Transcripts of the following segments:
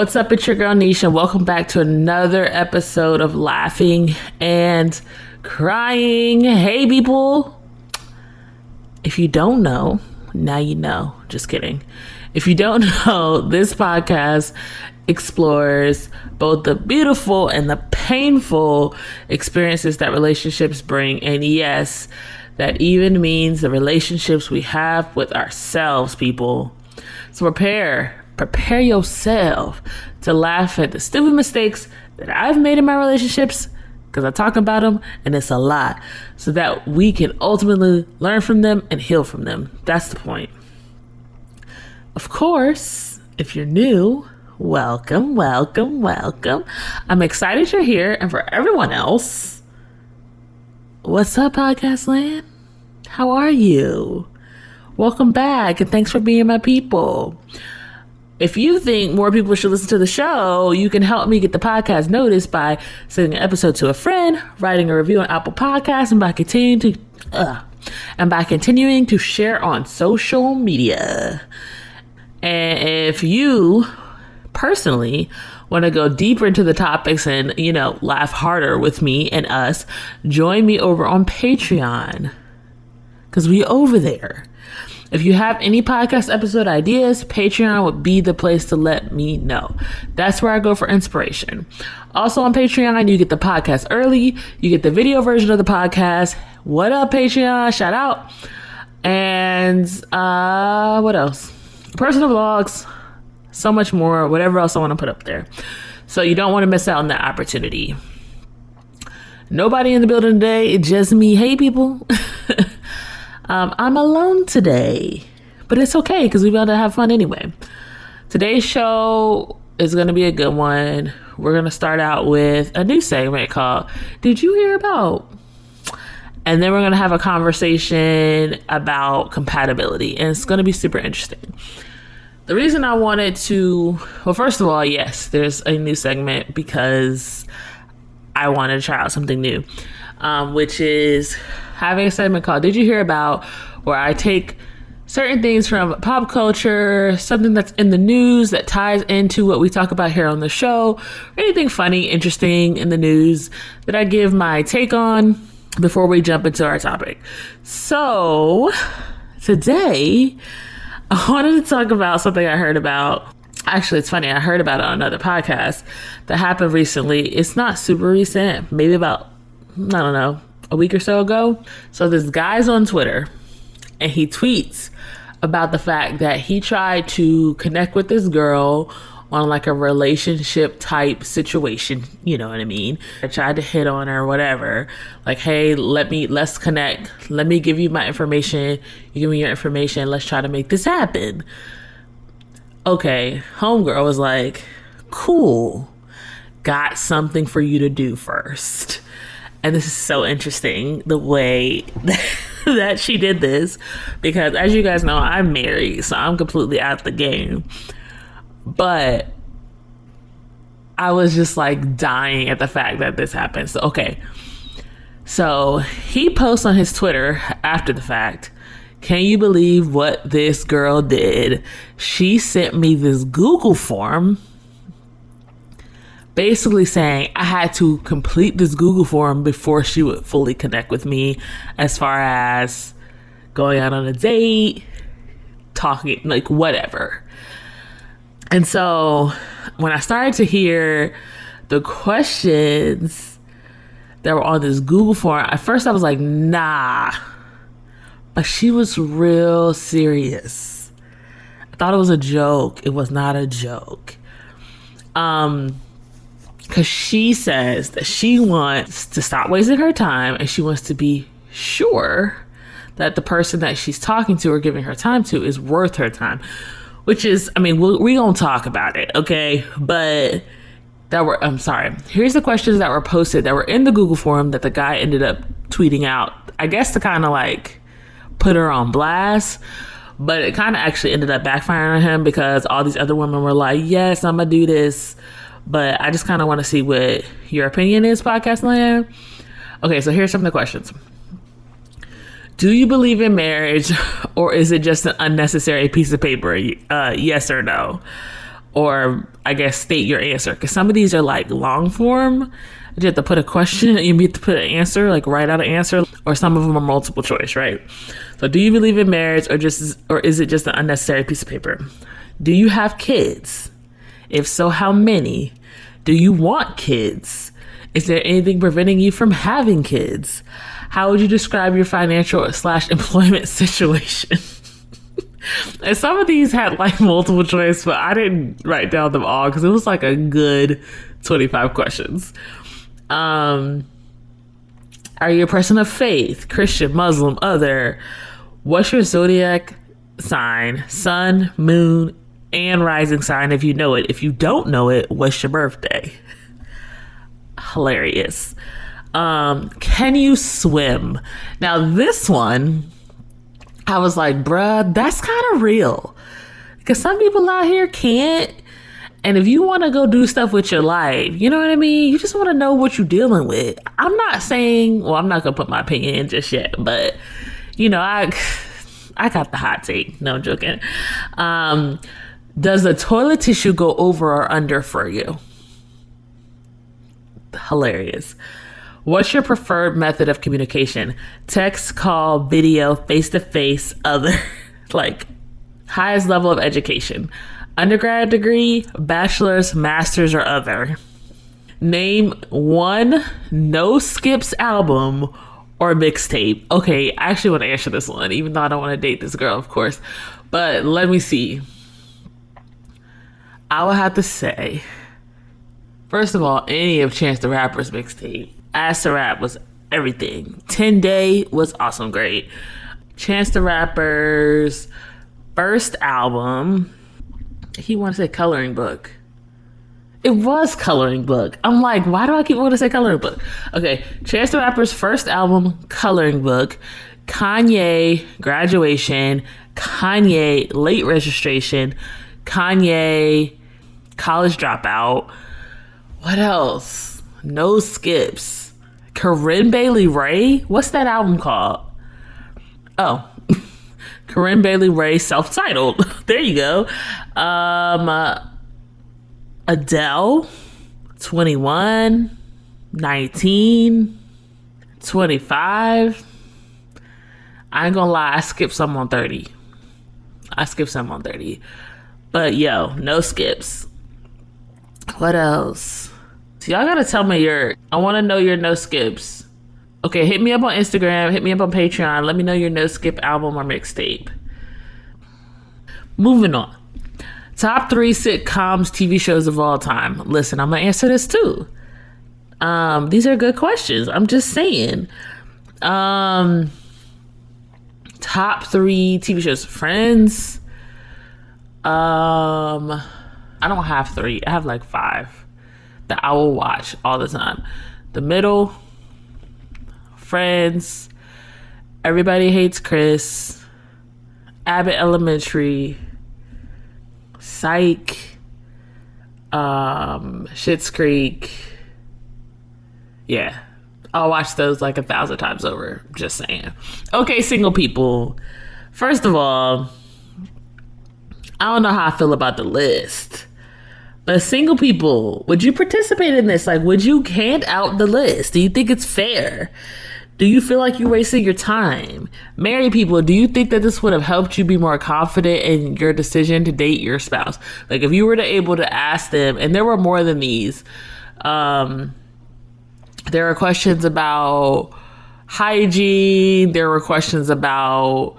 What's up? It's your girl Nisha. Welcome back to another episode of Laughing and Crying. Hey, people. If you don't know, now you know. Just kidding. If you don't know, this podcast explores both the beautiful and the painful experiences that relationships bring. And yes, that even means the relationships we have with ourselves, people. So prepare prepare yourself to laugh at the stupid mistakes that I've made in my relationships because I talk about them and it's a lot so that we can ultimately learn from them and heal from them. That's the point. Of course, if you're new, welcome, welcome, welcome. I'm excited you're here. And for everyone else, what's up, Podcast Land? How are you? Welcome back and thanks for being my people. If you think more people should listen to the show, you can help me get the podcast noticed by sending an episode to a friend, writing a review on Apple Podcasts, and by continuing to uh, and by continuing to share on social media. And if you personally want to go deeper into the topics and, you know, laugh harder with me and us, join me over on Patreon. Because we over there. If you have any podcast episode ideas, Patreon would be the place to let me know. That's where I go for inspiration. Also on Patreon, you get the podcast early, you get the video version of the podcast. What up, Patreon? Shout out. And uh what else? Personal vlogs, so much more, whatever else I want to put up there. So you don't want to miss out on that opportunity. Nobody in the building today, it's just me. Hey people. Um, I'm alone today, but it's okay because we're going to have fun anyway. Today's show is going to be a good one. We're going to start out with a new segment called Did You Hear About? And then we're going to have a conversation about compatibility, and it's going to be super interesting. The reason I wanted to, well, first of all, yes, there's a new segment because I wanted to try out something new, um, which is having a segment called Did You Hear About? where I take certain things from pop culture, something that's in the news that ties into what we talk about here on the show, or anything funny, interesting in the news that I give my take on before we jump into our topic. So, today, I wanted to talk about something I heard about. Actually, it's funny, I heard about it on another podcast that happened recently. It's not super recent, maybe about, I don't know, a week or so ago. So this guy's on Twitter and he tweets about the fact that he tried to connect with this girl on like a relationship type situation, you know what I mean? I tried to hit on her, whatever. Like, hey, let me let's connect. Let me give you my information. You give me your information. Let's try to make this happen. Okay, homegirl was like, cool. Got something for you to do first. And this is so interesting the way that she did this because, as you guys know, I'm married, so I'm completely out of the game. But I was just like dying at the fact that this happened. So, okay. So he posts on his Twitter after the fact Can you believe what this girl did? She sent me this Google form basically saying I had to complete this Google form before she would fully connect with me as far as going out on a date, talking, like whatever. And so when I started to hear the questions that were on this Google form, at first I was like, nah. But she was real serious. I thought it was a joke. It was not a joke. Um, because she says that she wants to stop wasting her time and she wants to be sure that the person that she's talking to or giving her time to is worth her time which is i mean we're, we gonna talk about it okay? But that were i'm sorry. Here's the questions that were posted that were in the google forum that the guy ended up tweeting out. I guess to kind of like put her on blast but it kind of actually ended up backfiring on him because all these other women were like yes i'm gonna do this but I just kind of want to see what your opinion is, podcast land. Okay, so here's some of the questions. Do you believe in marriage, or is it just an unnecessary piece of paper? Uh, yes or no, or I guess state your answer. Because some of these are like long form. You have to put a question, you need to put an answer, like write out an answer, or some of them are multiple choice, right? So, do you believe in marriage, or just, or is it just an unnecessary piece of paper? Do you have kids? If so, how many? Do you want kids? Is there anything preventing you from having kids? How would you describe your financial slash employment situation? and some of these had like multiple choice, but I didn't write down them all because it was like a good 25 questions. Um, are you a person of faith, Christian, Muslim, other? What's your zodiac sign, sun, moon, and rising sign if you know it. If you don't know it, what's your birthday? Hilarious. Um, can you swim? Now, this one, I was like, bruh, that's kind of real. Because some people out here can't. And if you want to go do stuff with your life, you know what I mean? You just want to know what you're dealing with. I'm not saying, well, I'm not going to put my opinion in just yet, but, you know, I. I got the hot take. No I'm joking. Um, does the toilet tissue go over or under for you? Hilarious. What's your preferred method of communication? Text, call, video, face to face, other. like, highest level of education. Undergrad degree, bachelor's, master's, or other. Name one no skips album or mixtape. Okay, I actually want to answer this one, even though I don't want to date this girl, of course. But let me see. I would have to say, first of all, any of Chance the Rapper's mixtape, Acid Rap was everything. 10 Day was awesome, great. Chance the Rapper's first album, he wanted to say coloring book. It was coloring book. I'm like, why do I keep wanting to say coloring book? Okay, Chance the Rapper's first album, coloring book. Kanye, graduation. Kanye, late registration. Kanye, college dropout. What else? No skips. Corinne Bailey Rae? What's that album called? Oh, Corinne Bailey Rae, self-titled. there you go. Um, uh, Adele, 21, 19, 25. I ain't gonna lie, I skipped some on 30. I skipped some on 30. But yo, no skips. What else? So y'all gotta tell me your. I want to know your no skips. Okay, hit me up on Instagram. Hit me up on Patreon. Let me know your no skip album or mixtape. Moving on. Top three sitcoms, TV shows of all time. Listen, I'm gonna answer this too. Um, these are good questions. I'm just saying. Um, top three TV shows: Friends. Um I don't have three. I have like five that I will watch all the time. The middle, Friends, Everybody Hates Chris, Abbott Elementary, Psych, um, Schitt's Creek. Yeah, I'll watch those like a thousand times over. Just saying. Okay, single people. First of all, I don't know how I feel about the list. Single people, would you participate in this? Like, would you hand out the list? Do you think it's fair? Do you feel like you're wasting your time? Married people, do you think that this would have helped you be more confident in your decision to date your spouse? Like, if you were to able to ask them, and there were more than these, um, there were questions about hygiene. There were questions about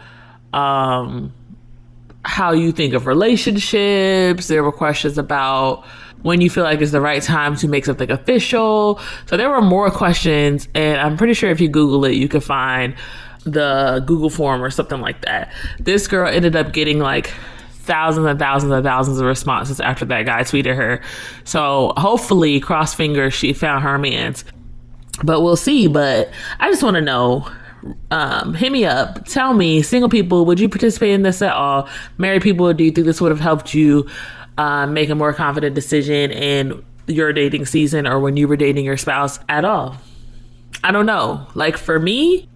um, how you think of relationships. There were questions about when you feel like it's the right time to make something official. So there were more questions, and I'm pretty sure if you Google it, you could find the Google form or something like that. This girl ended up getting like thousands and thousands and thousands of responses after that guy tweeted her. So hopefully, cross fingers, she found her man's. But we'll see. But I just want to know um, hit me up. Tell me, single people, would you participate in this at all? Married people, do you think this would have helped you uh, make a more confident decision in your dating season or when you were dating your spouse at all? I don't know. Like for me,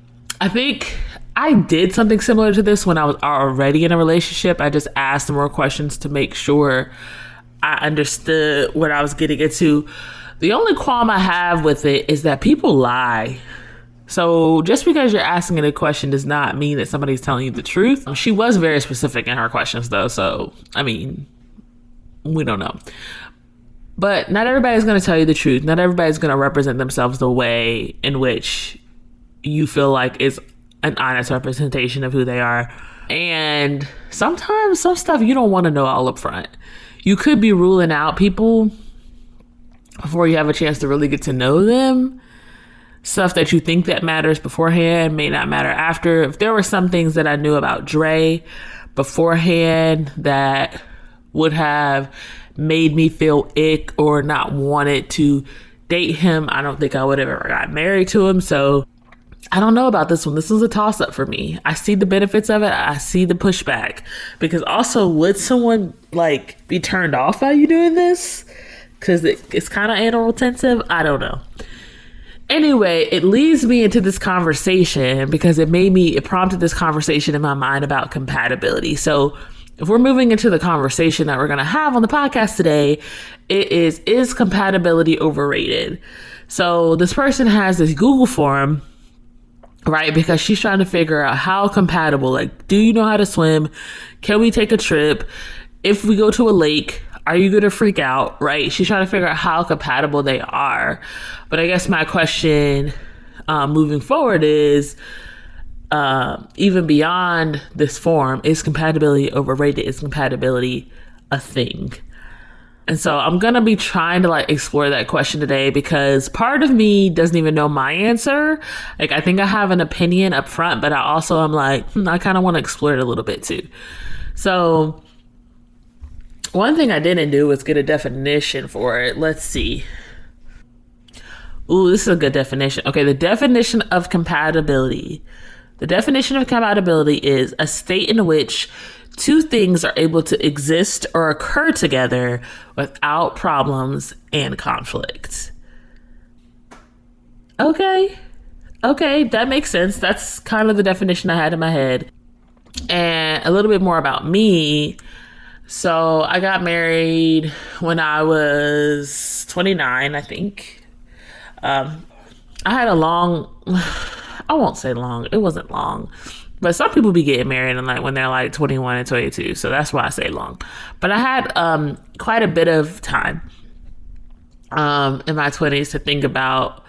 I think I did something similar to this when I was already in a relationship. I just asked more questions to make sure I understood what I was getting into. The only qualm I have with it is that people lie. So just because you're asking it a question does not mean that somebody's telling you the truth. She was very specific in her questions though, so I mean, we don't know. But not everybody's going to tell you the truth. Not everybody's going to represent themselves the way in which you feel like is an honest representation of who they are. And sometimes some stuff you don't want to know all up front. You could be ruling out people before you have a chance to really get to know them stuff that you think that matters beforehand may not matter after. If there were some things that I knew about Dre beforehand that would have made me feel ick or not wanted to date him, I don't think I would have ever got married to him. So I don't know about this one. This was a toss up for me. I see the benefits of it. I see the pushback because also would someone like be turned off by you doing this? Because it, it's kind of anal retentive. I don't know. Anyway, it leads me into this conversation because it made me, it prompted this conversation in my mind about compatibility. So, if we're moving into the conversation that we're going to have on the podcast today, it is Is compatibility overrated? So, this person has this Google form, right? Because she's trying to figure out how compatible, like, do you know how to swim? Can we take a trip? If we go to a lake, are you going to freak out? Right? She's trying to figure out how compatible they are. But I guess my question um, moving forward is uh, even beyond this form, is compatibility overrated? Is compatibility a thing? And so I'm going to be trying to like explore that question today because part of me doesn't even know my answer. Like, I think I have an opinion up front, but I also I'm like, hmm, I kind of want to explore it a little bit too. So, one thing I didn't do was get a definition for it. Let's see. Ooh, this is a good definition. Okay, the definition of compatibility. The definition of compatibility is a state in which two things are able to exist or occur together without problems and conflict. Okay. Okay, that makes sense. That's kind of the definition I had in my head. And a little bit more about me. So I got married when I was 29, I think. Um, I had a long, I won't say long, it wasn't long, but some people be getting married and like when they're like 21 and 22. So that's why I say long. But I had um, quite a bit of time um, in my 20s to think about,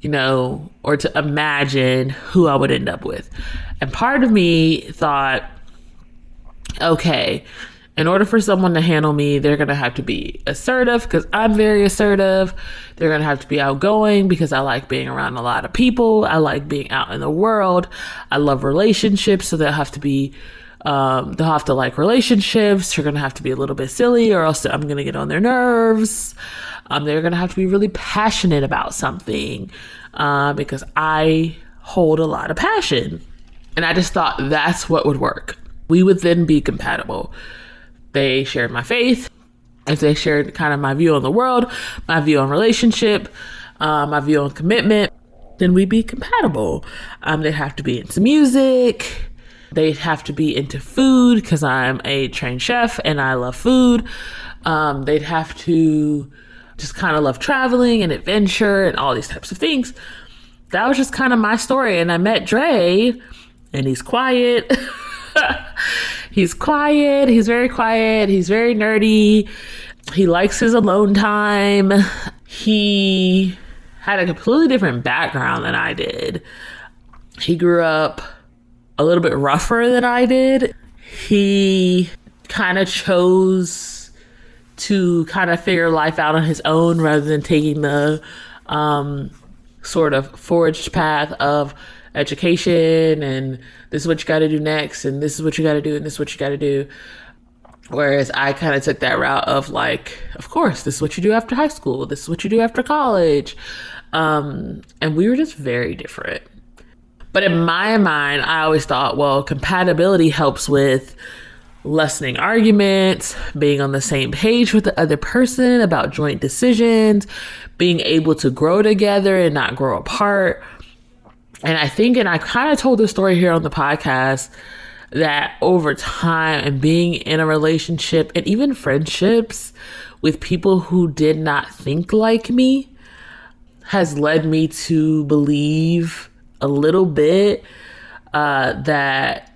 you know, or to imagine who I would end up with. And part of me thought, okay, in order for someone to handle me, they're going to have to be assertive because I'm very assertive. They're going to have to be outgoing because I like being around a lot of people. I like being out in the world. I love relationships. So they'll have to be, um, they'll have to like relationships. They're going to have to be a little bit silly or else I'm going to get on their nerves. Um, they're going to have to be really passionate about something uh, because I hold a lot of passion. And I just thought that's what would work. We would then be compatible they shared my faith, if they shared kind of my view on the world, my view on relationship, uh, my view on commitment, then we'd be compatible. Um, they'd have to be into music. They'd have to be into food because I'm a trained chef and I love food. Um, they'd have to just kind of love traveling and adventure and all these types of things. That was just kind of my story. And I met Dre, and he's quiet. he's quiet. He's very quiet. He's very nerdy. He likes his alone time. He had a completely different background than I did. He grew up a little bit rougher than I did. He kind of chose to kind of figure life out on his own rather than taking the um, sort of forged path of education and this is what you got to do next and this is what you got to do and this is what you got to do. Whereas i kind of took that route of like of course this is what you do after high school this is what you do after college. Um, and we were just very different. But in my mind i always thought well compatibility helps with lessening arguments, being on the same page with the other person about joint decisions, being able to grow together and not grow apart. And I think, and I kind of told this story here on the podcast, that over time and being in a relationship and even friendships with people who did not think like me has led me to believe a little bit uh, that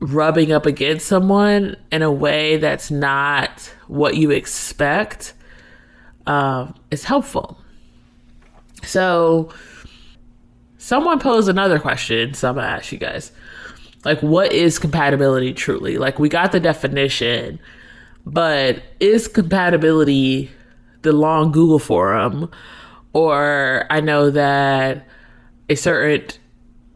rubbing up against someone in a way that's not what you expect uh, is helpful. So, someone posed another question, so I'm gonna ask you guys. Like, what is compatibility truly? Like, we got the definition, but is compatibility the long Google forum? Or I know that a certain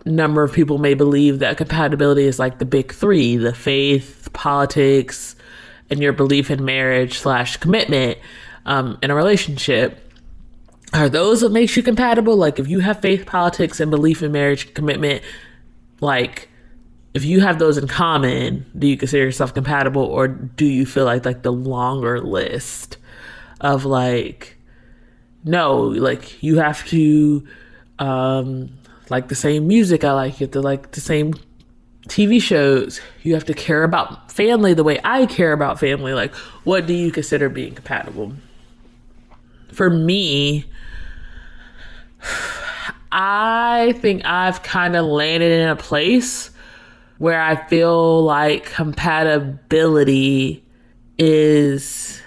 number of people may believe that compatibility is like the big three the faith, politics, and your belief in marriage slash commitment um, in a relationship are those what makes you compatible? Like if you have faith politics and belief in marriage commitment like if you have those in common do you consider yourself compatible or do you feel like like the longer list of like no like you have to um like the same music i like you have to like the same tv shows you have to care about family the way i care about family like what do you consider being compatible? For me I think I've kind of landed in a place where I feel like compatibility is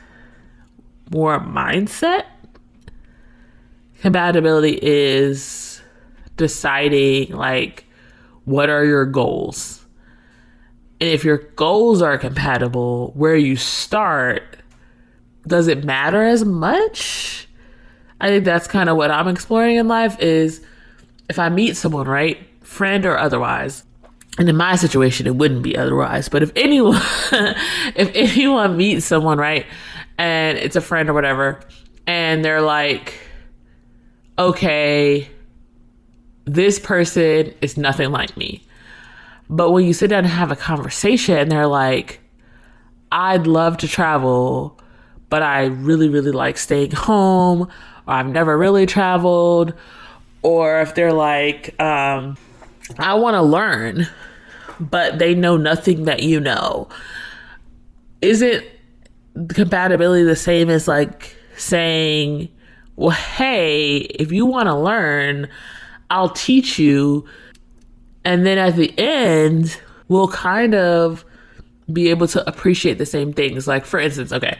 more mindset. Compatibility is deciding like what are your goals. And if your goals are compatible, where you start does it matter as much? I think that's kind of what I'm exploring in life is if I meet someone, right, friend or otherwise, and in my situation it wouldn't be otherwise, but if anyone if anyone meets someone, right, and it's a friend or whatever, and they're like, okay, this person is nothing like me. But when you sit down and have a conversation, they're like, I'd love to travel, but I really, really like staying home I've never really traveled, or if they're like, um, I want to learn, but they know nothing that you know. Isn't compatibility the same as like saying, well, hey, if you want to learn, I'll teach you. And then at the end, we'll kind of be able to appreciate the same things. Like, for instance, okay,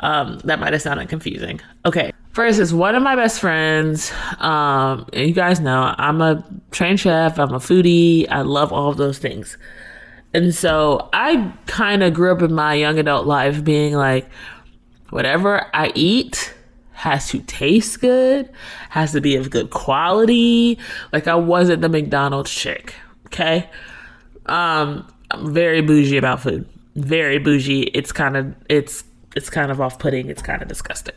um, that might have sounded confusing. Okay, First is one of my best friends. Um, and you guys know I'm a trained chef. I'm a foodie. I love all of those things. And so I kind of grew up in my young adult life being like, whatever I eat has to taste good, has to be of good quality. Like I wasn't the McDonald's chick. Okay. Um, I'm very bougie about food. Very bougie. It's kind of it's it's kind of off putting. It's kind of disgusting.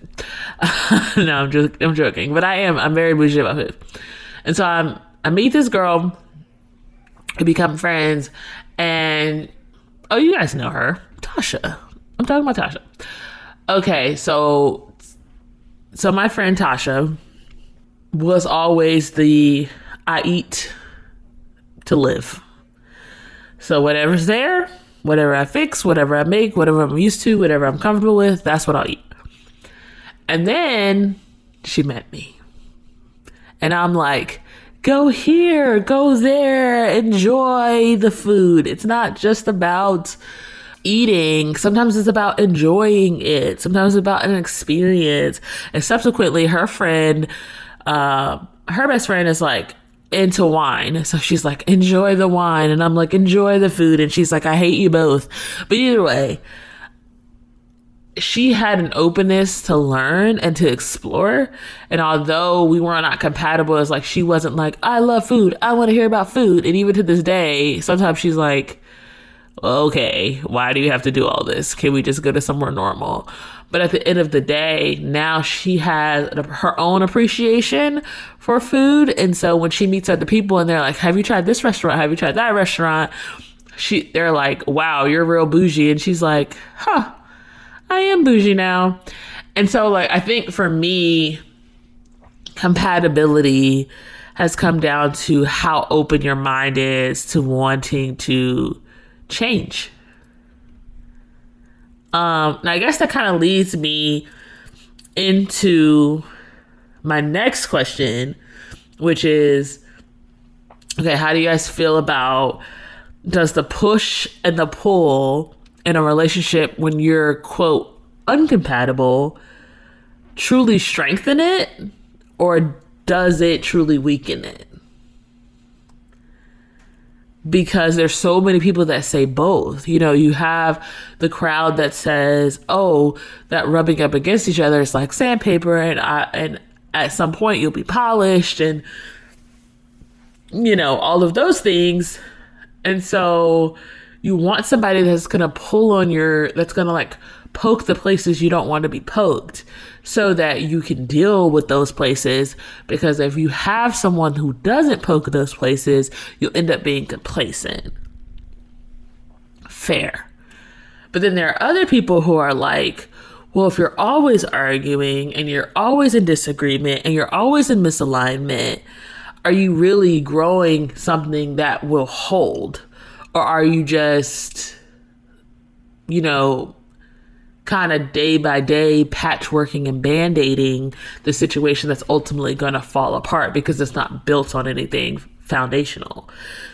no, I'm just I'm joking, but I am I'm very bougie about it. And so I'm I meet this girl, we become friends, and oh, you guys know her, Tasha. I'm talking about Tasha. Okay, so so my friend Tasha was always the I eat to live. So whatever's there, whatever I fix, whatever I make, whatever I'm used to, whatever I'm comfortable with, that's what I'll eat. And then she met me. And I'm like, go here, go there, enjoy the food. It's not just about eating. Sometimes it's about enjoying it. Sometimes it's about an experience. And subsequently, her friend, uh, her best friend is like into wine. So she's like, enjoy the wine. And I'm like, enjoy the food. And she's like, I hate you both. But either way, she had an openness to learn and to explore. And although we were not compatible, it's like she wasn't like, I love food. I want to hear about food. And even to this day, sometimes she's like, okay, why do you have to do all this? Can we just go to somewhere normal? But at the end of the day, now she has her own appreciation for food. And so when she meets other people and they're like, have you tried this restaurant? Have you tried that restaurant? She, they're like, wow, you're real bougie. And she's like, huh, I am bougie now. And so, like, I think for me, compatibility has come down to how open your mind is to wanting to change. Um, and I guess that kind of leads me into my next question, which is okay, how do you guys feel about does the push and the pull in a relationship when you're quote uncompatible truly strengthen it or does it truly weaken it because there's so many people that say both. You know you have the crowd that says oh that rubbing up against each other is like sandpaper and I, and at some point you'll be polished and you know all of those things. And so you want somebody that's to pull on your that's to like poke the places you don't want to be poked so that you can deal with those places. Because if you have someone who doesn't poke those places you'll end up being complacent. Fair. But then there are other people who are like well if you're always arguing and you're always in disagreement and you're always in misalignment are you really growing something that will hold? Or are you just, you know, kind of day by day patchworking and band aiding the situation that's ultimately going to fall apart because it's not built on anything foundational?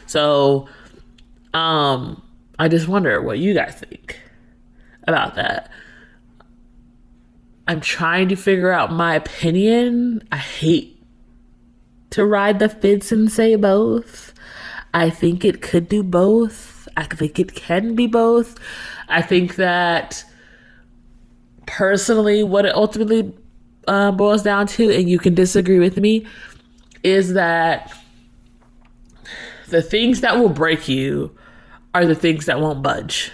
So, um, I just wonder what you guys think about that. I'm trying to figure out my opinion. I hate to ride the fence and say both. I think it could do both. I think it can be both. I think that personally, what it ultimately uh, boils down to, and you can disagree with me, is that the things that will break you are the things that won't budge.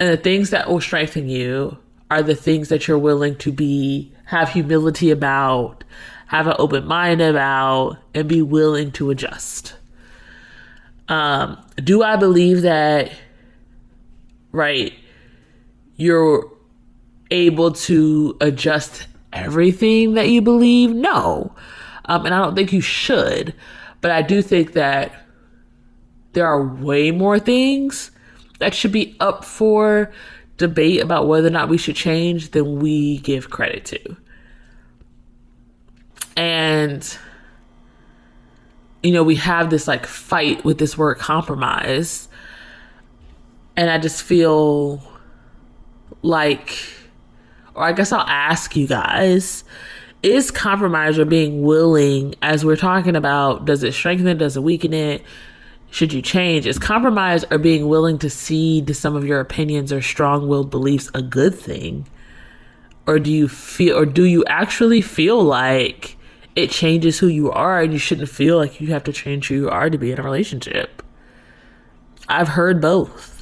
And the things that will strengthen you are the things that you're willing to be, have humility about, have an open mind about, and be willing to adjust. Um, do I believe that, right, you're able to adjust everything that you believe? No. Um, and I don't think you should. But I do think that there are way more things that should be up for debate about whether or not we should change than we give credit to. And, you know, we have this like fight with this word compromise. And I just feel like, or I guess I'll ask you guys is compromise or being willing, as we're talking about, does it strengthen it? Does it weaken it? Should you change? Is compromise or being willing to cede to some of your opinions or strong willed beliefs a good thing? Or do you feel, or do you actually feel like it changes who you are and you shouldn't feel like you have to change who you are to be in a relationship. I've heard both.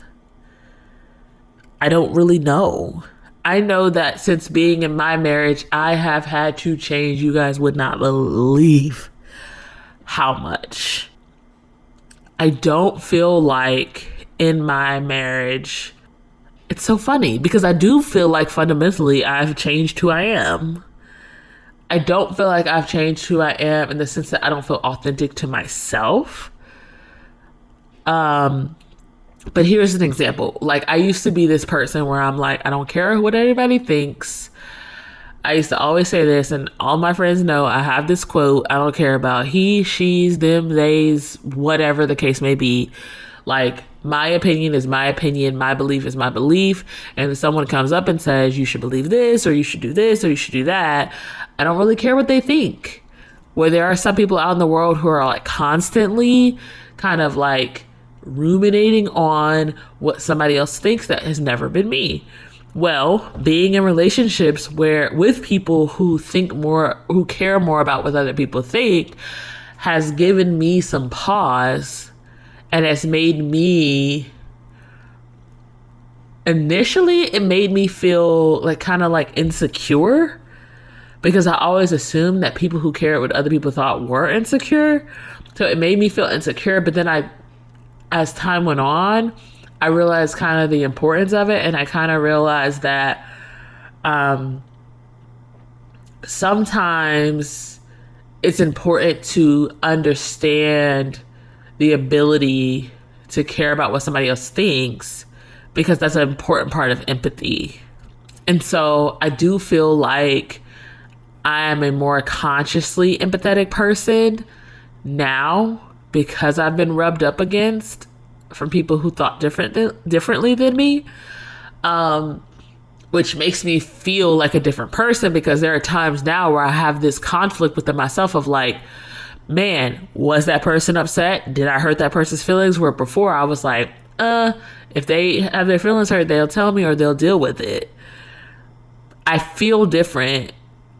I don't really know. I know that since being in my marriage, I have had to change. You guys would not believe how much. I don't feel like in my marriage, it's so funny because I do feel like fundamentally I've changed who I am. I don't feel like I've changed who I am in the sense that I don't feel authentic to myself. Um, but here's an example. Like I used to be this person where I'm like, I don't care what anybody thinks. I used to always say this, and all my friends know I have this quote I don't care about he, she's, them, they's, whatever the case may be. Like, my opinion is my opinion, my belief is my belief. And if someone comes up and says, you should believe this, or you should do this, or you should do that, I don't really care what they think. Where there are some people out in the world who are like constantly kind of like ruminating on what somebody else thinks that has never been me. Well, being in relationships where with people who think more, who care more about what other people think, has given me some pause and has made me initially it made me feel like kind of like insecure because I always assumed that people who cared what other people thought were insecure. So it made me feel insecure, but then I as time went on, I realized kind of the importance of it, and I kind of realized that um, sometimes it's important to understand the ability to care about what somebody else thinks because that's an important part of empathy. And so I do feel like I am a more consciously empathetic person now because I've been rubbed up against from people who thought different th- differently than me. Um, which makes me feel like a different person because there are times now where I have this conflict within myself of like, man, was that person upset? Did I hurt that person's feelings? Where before I was like, uh, if they have their feelings hurt, they'll tell me or they'll deal with it. I feel different,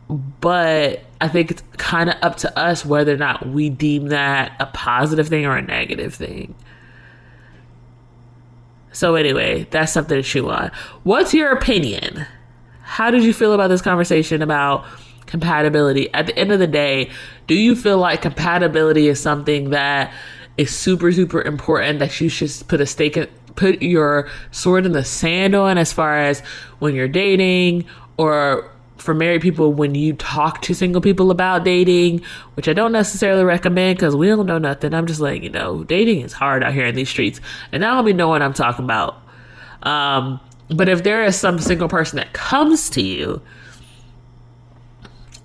but I think it's kind of up to us whether or not we deem that a positive thing or a negative thing. So anyway, that's something to chew on. What's your opinion? How did you feel about this conversation about compatibility? At the end of the day, do you feel like compatibility is something that is super super important that you should put a stake in, put your sword in the sand on as far as when you're dating or for married people when you talk to single people about dating, which I don't necessarily recommend because we don't know nothing. I'm just like, you know, dating is hard out here in these streets, and I don't be knowing what I'm talking about. Um, but if there is some single person that comes to you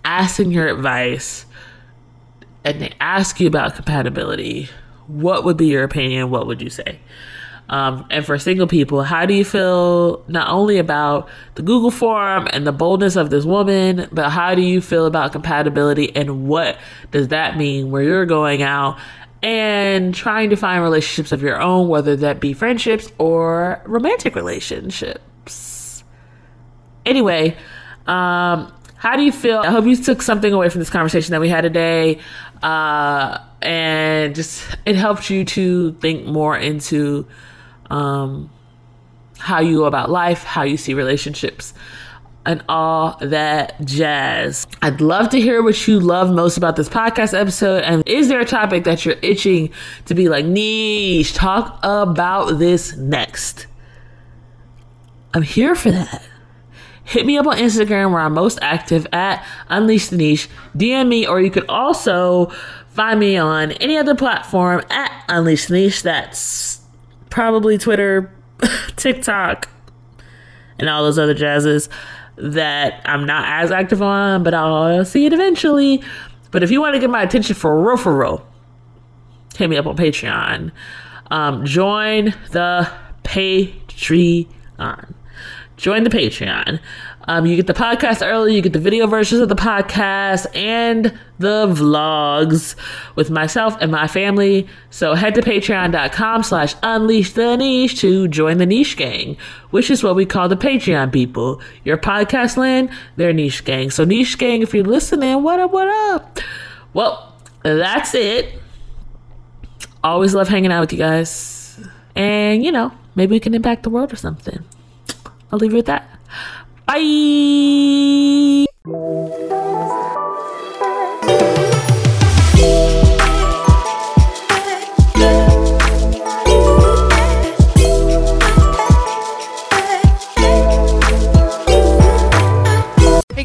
asking your advice and they ask you about compatibility, what would be your opinion? What would you say? Um, and for single people, how do you feel not only about the Google form and the boldness of this woman, but how do you feel about compatibility and what does that mean where you're going out and trying to find relationships of your own, whether that be friendships or romantic relationships? Anyway, um, how do you feel? I hope you took something away from this conversation that we had today. Uh, and just it helped you to think more into um, how you go about life, how you see relationships, and all that jazz. I'd love to hear what you love most about this podcast episode. And is there a topic that you're itching to be like, niche, talk about this next? I'm here for that. Hit me up on Instagram where I'm most active at Unleash the Niche. DM me, or you could also find me on any other platform at Unleash the Niche. That's probably Twitter, TikTok, and all those other jazzes that I'm not as active on, but I'll see it eventually. But if you want to get my attention for real, for real, hit me up on Patreon. Um, join the Patreon. Join the Patreon. Um, you get the podcast early, you get the video versions of the podcast and the vlogs with myself and my family. So head to patreon.com slash unleash the niche to join the niche gang, which is what we call the Patreon people. Your podcast land, their niche gang. So niche gang, if you're listening, what up, what up? Well, that's it. Always love hanging out with you guys. And, you know, maybe we can impact the world or something. I'll leave you with that. Bye.